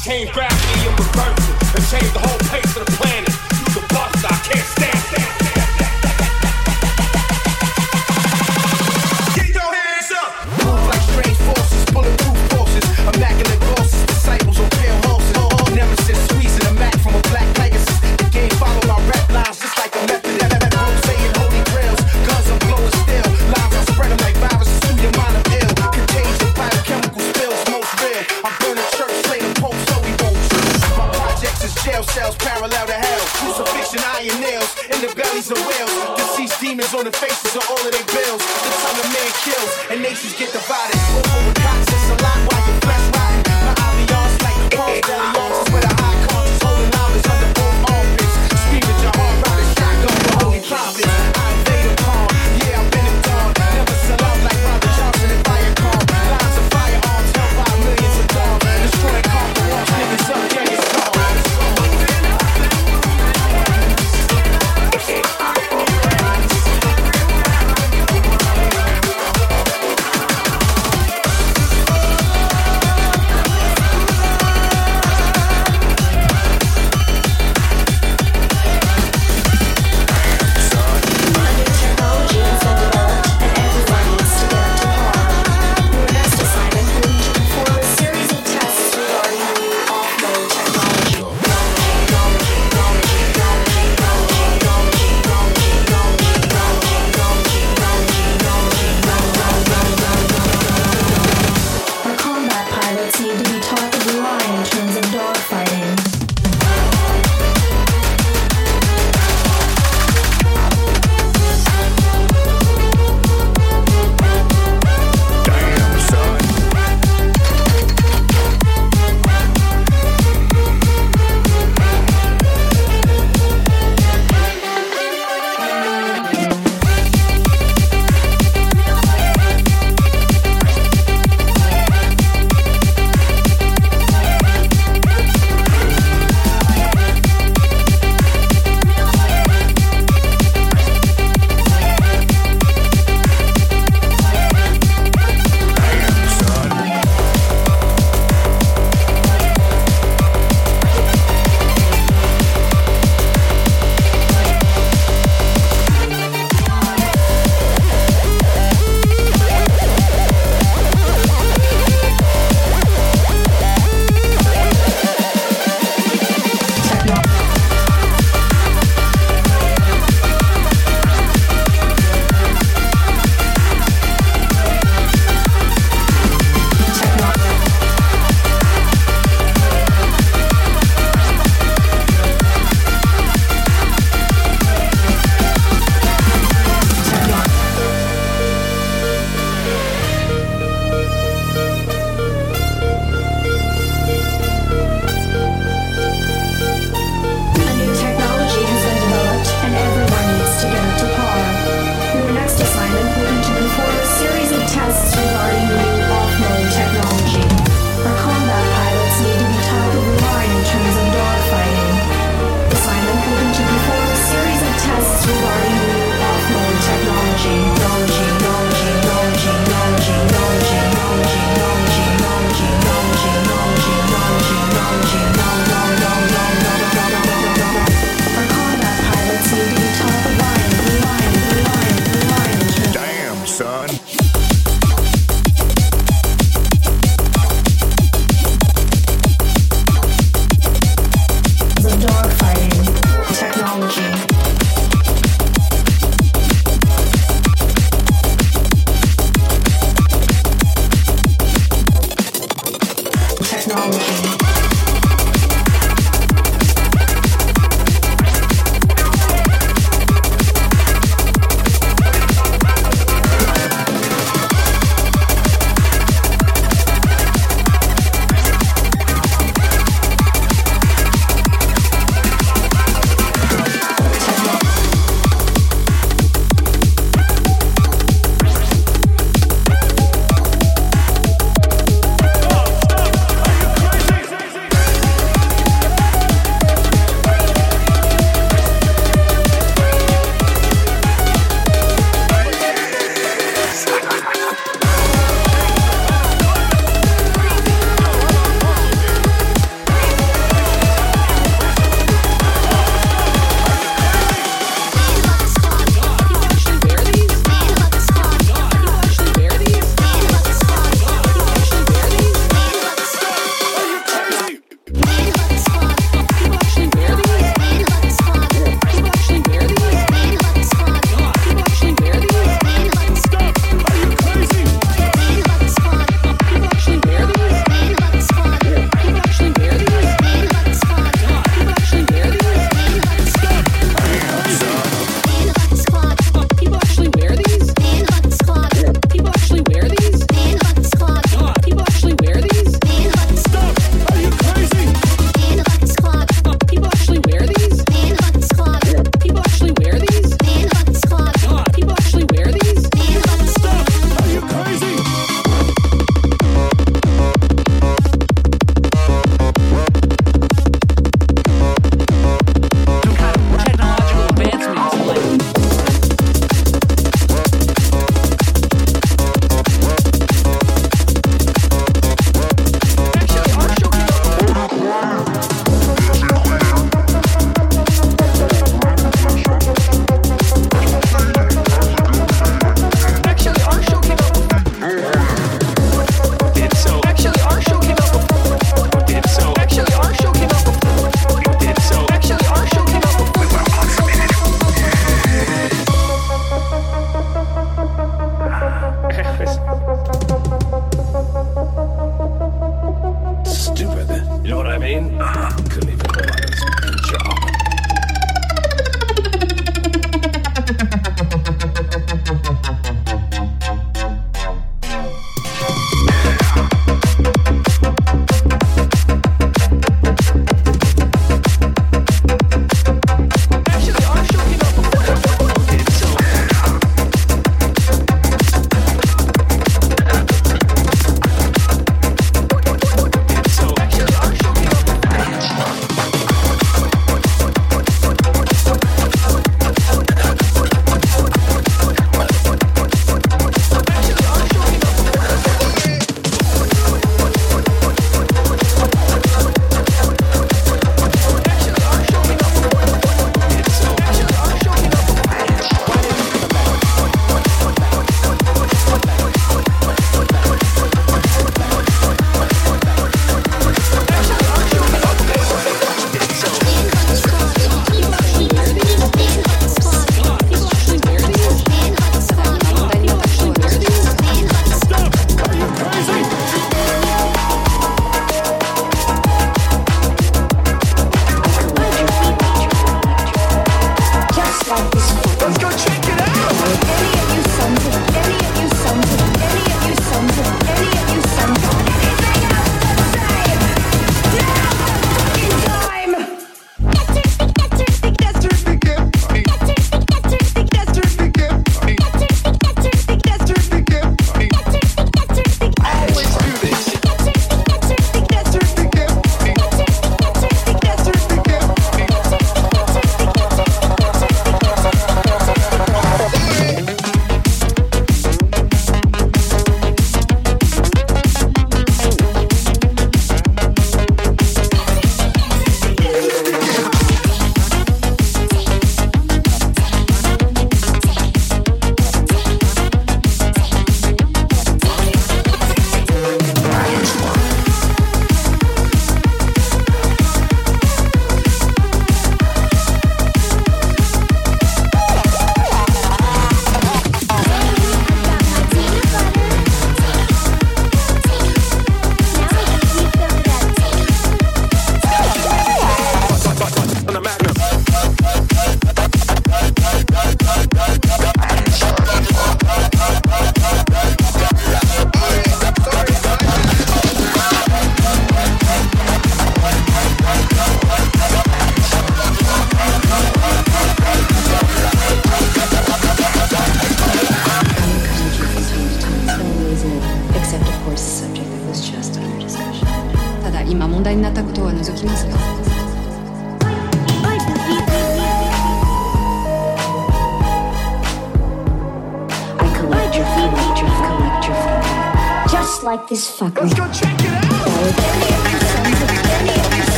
octane they bills. The time a man kills and nations get divided.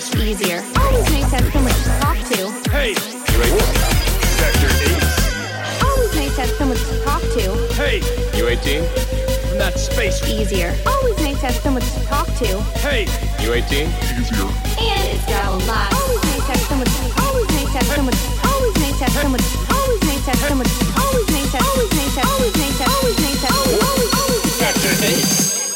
place easier. Always makes sense someone to talk to. Hey, you ain't Sector 8. Always makes sense someone to talk to. Hey, you 18? From that space easier. Always makes sense someone to talk to. Hey, you 18? Easier. And it's got a lot. Always makes sense someone to. Always makes sense someone to. Always makes sense someone to. Always makes sense someone to. Always makes sense. Always makes sense. Always makes sense. Always makes sense. Always. Sector 8.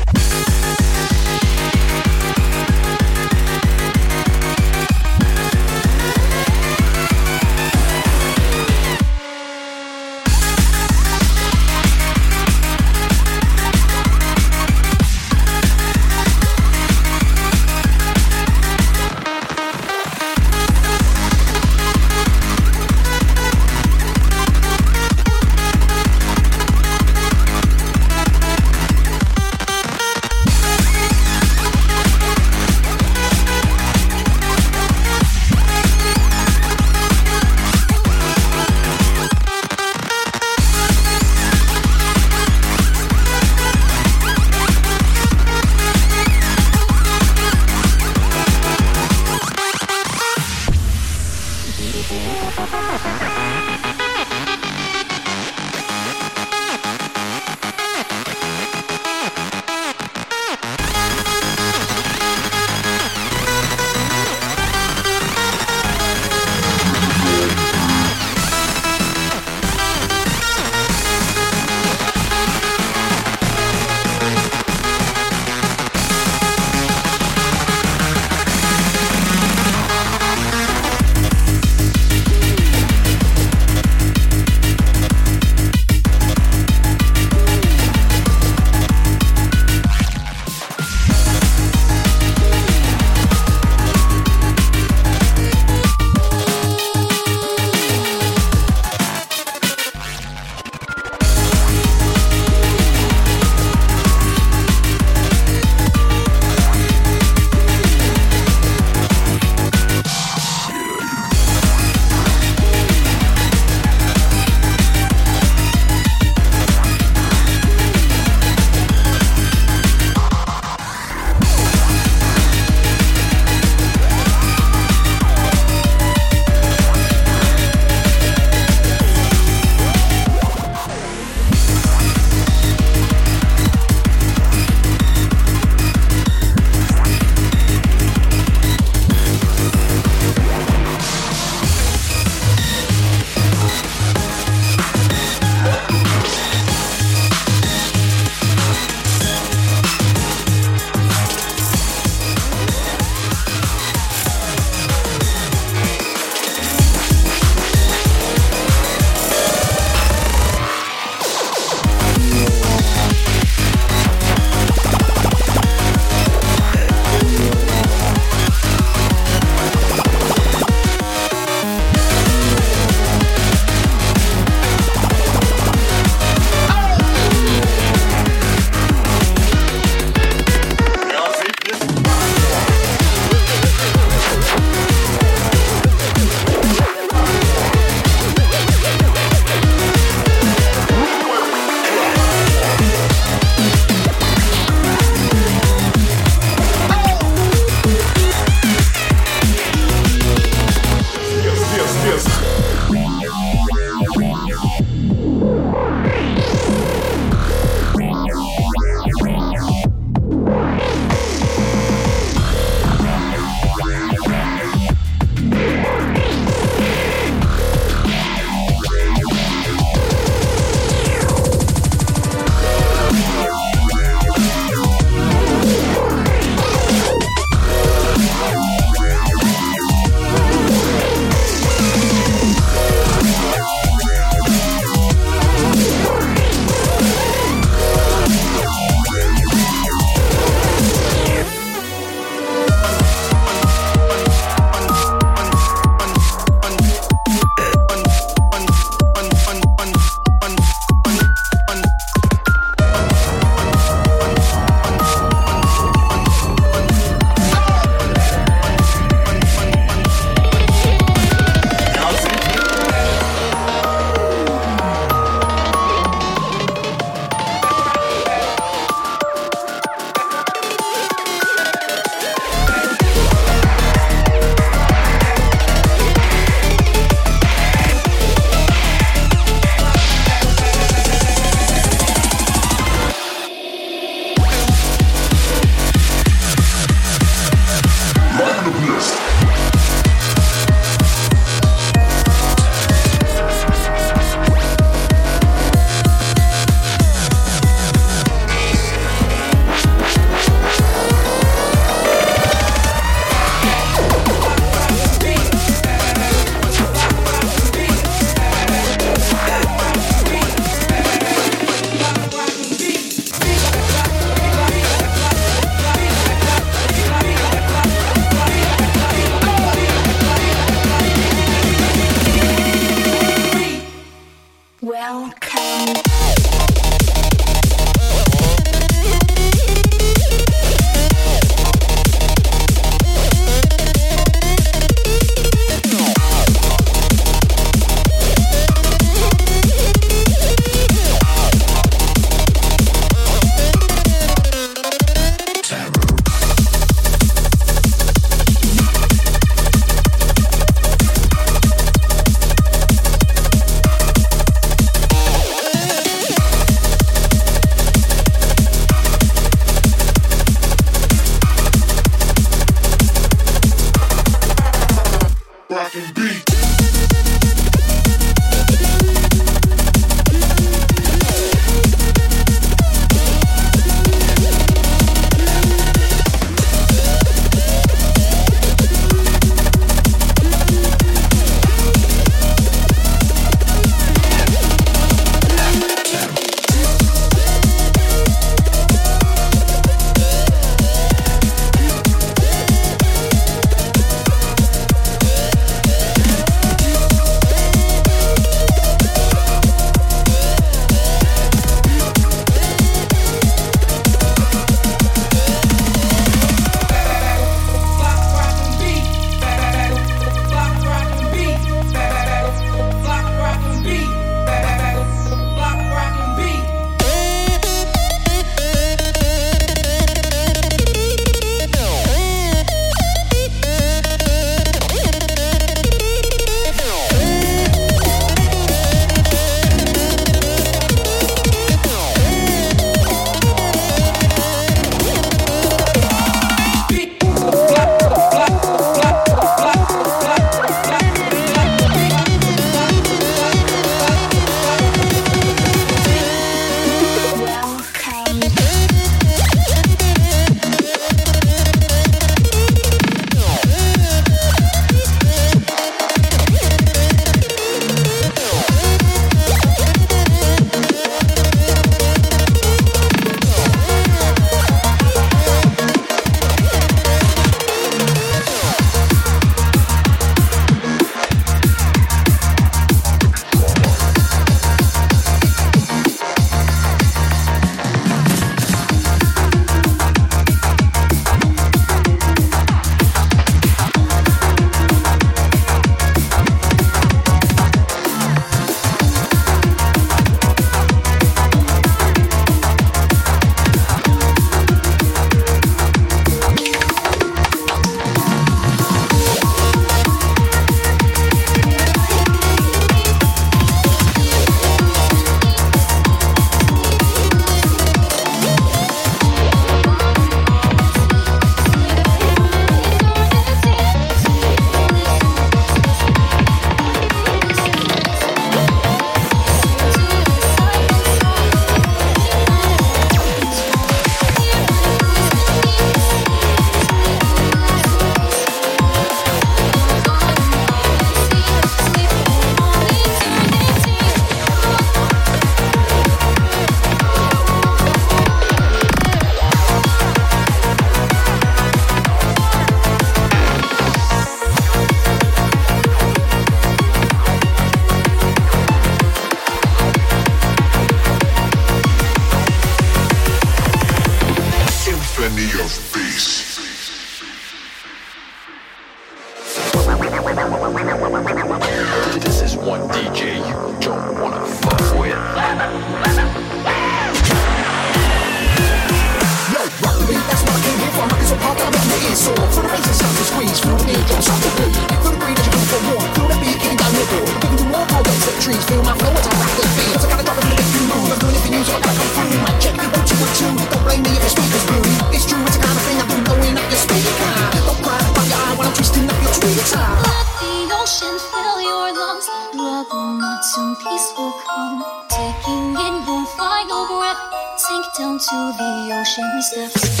Rock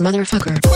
motherfucker.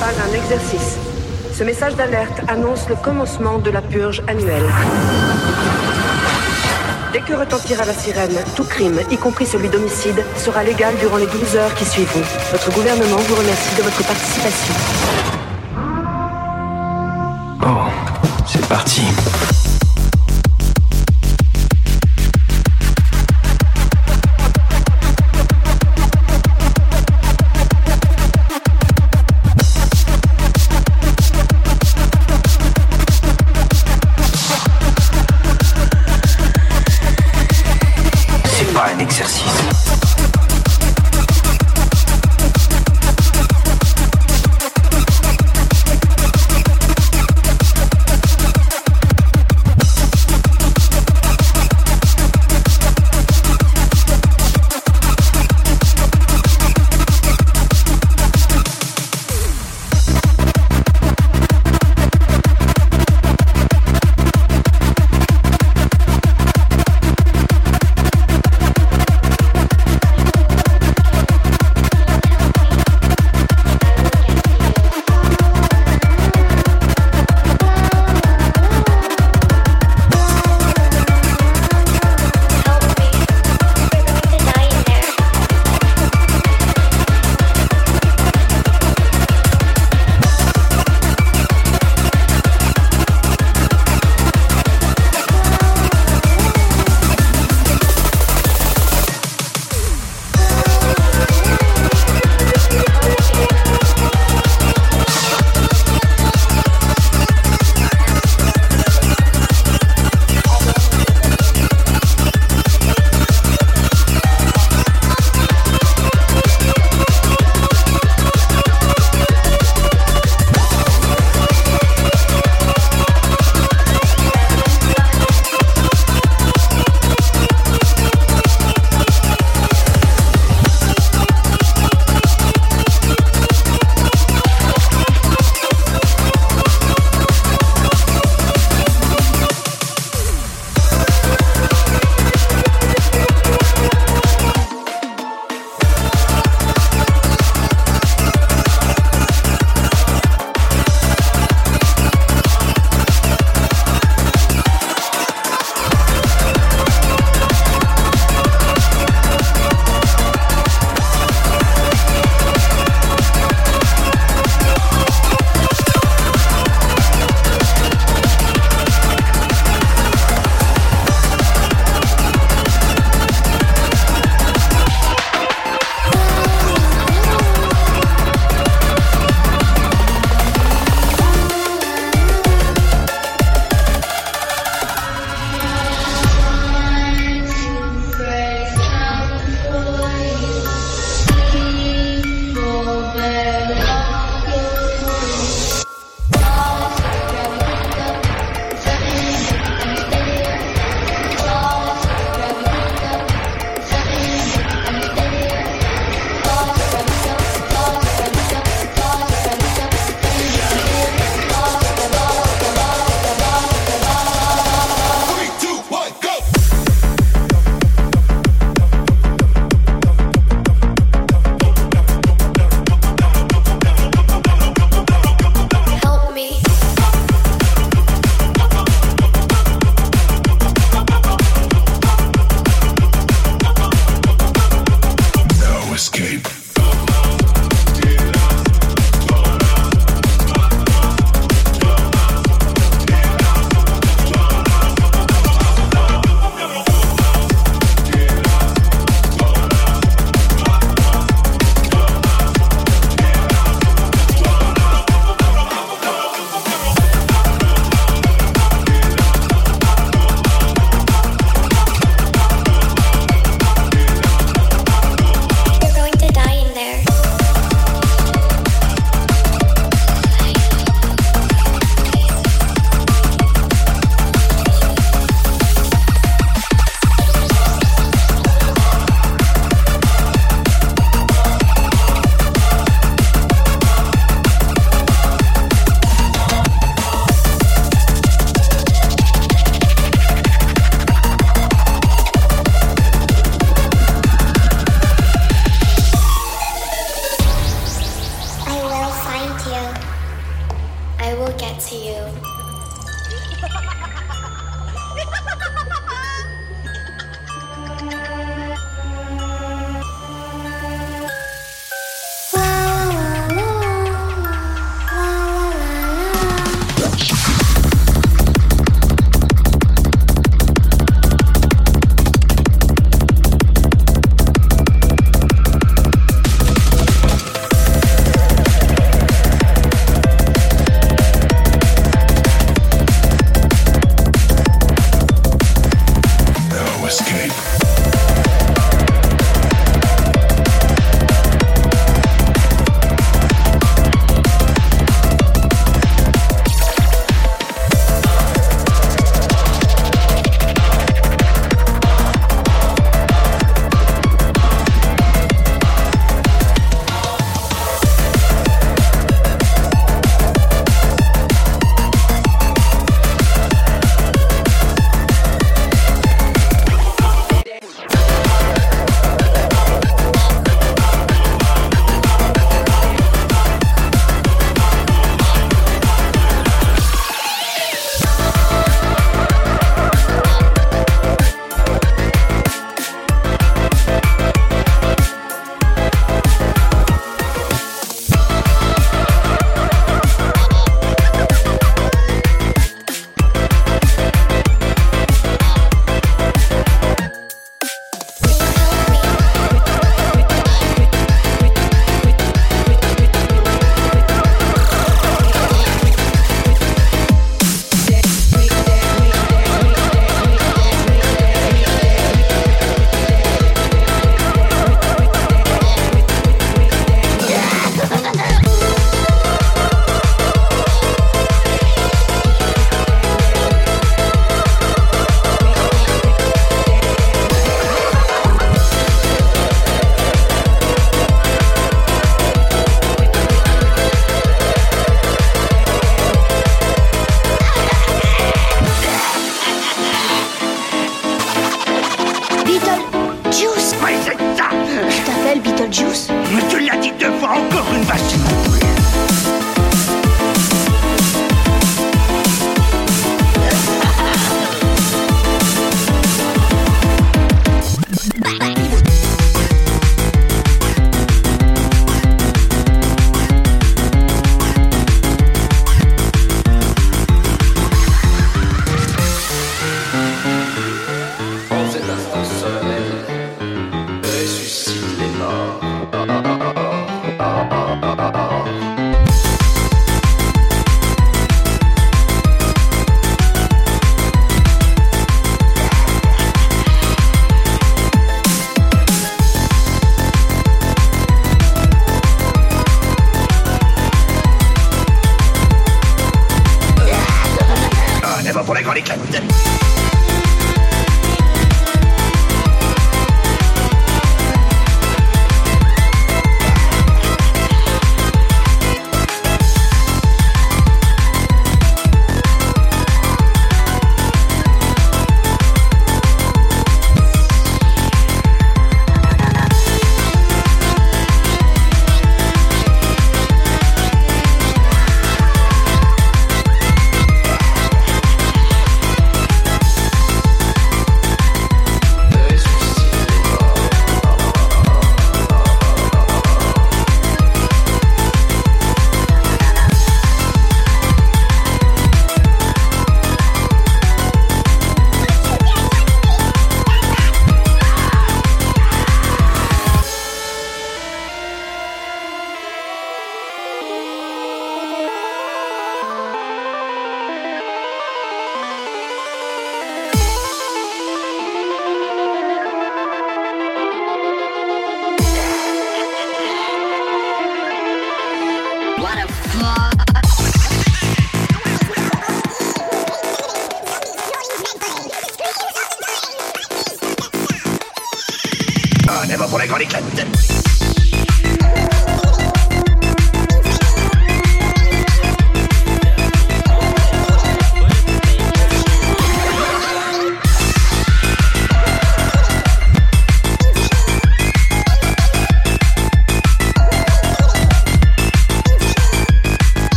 Pas un exercice. Ce message d'alerte annonce le commencement de la purge annuelle. Dès que retentira la sirène, tout crime, y compris celui d'homicide, sera légal durant les 12 heures qui suivront. Votre gouvernement vous remercie de votre participation. Oh, c'est parti.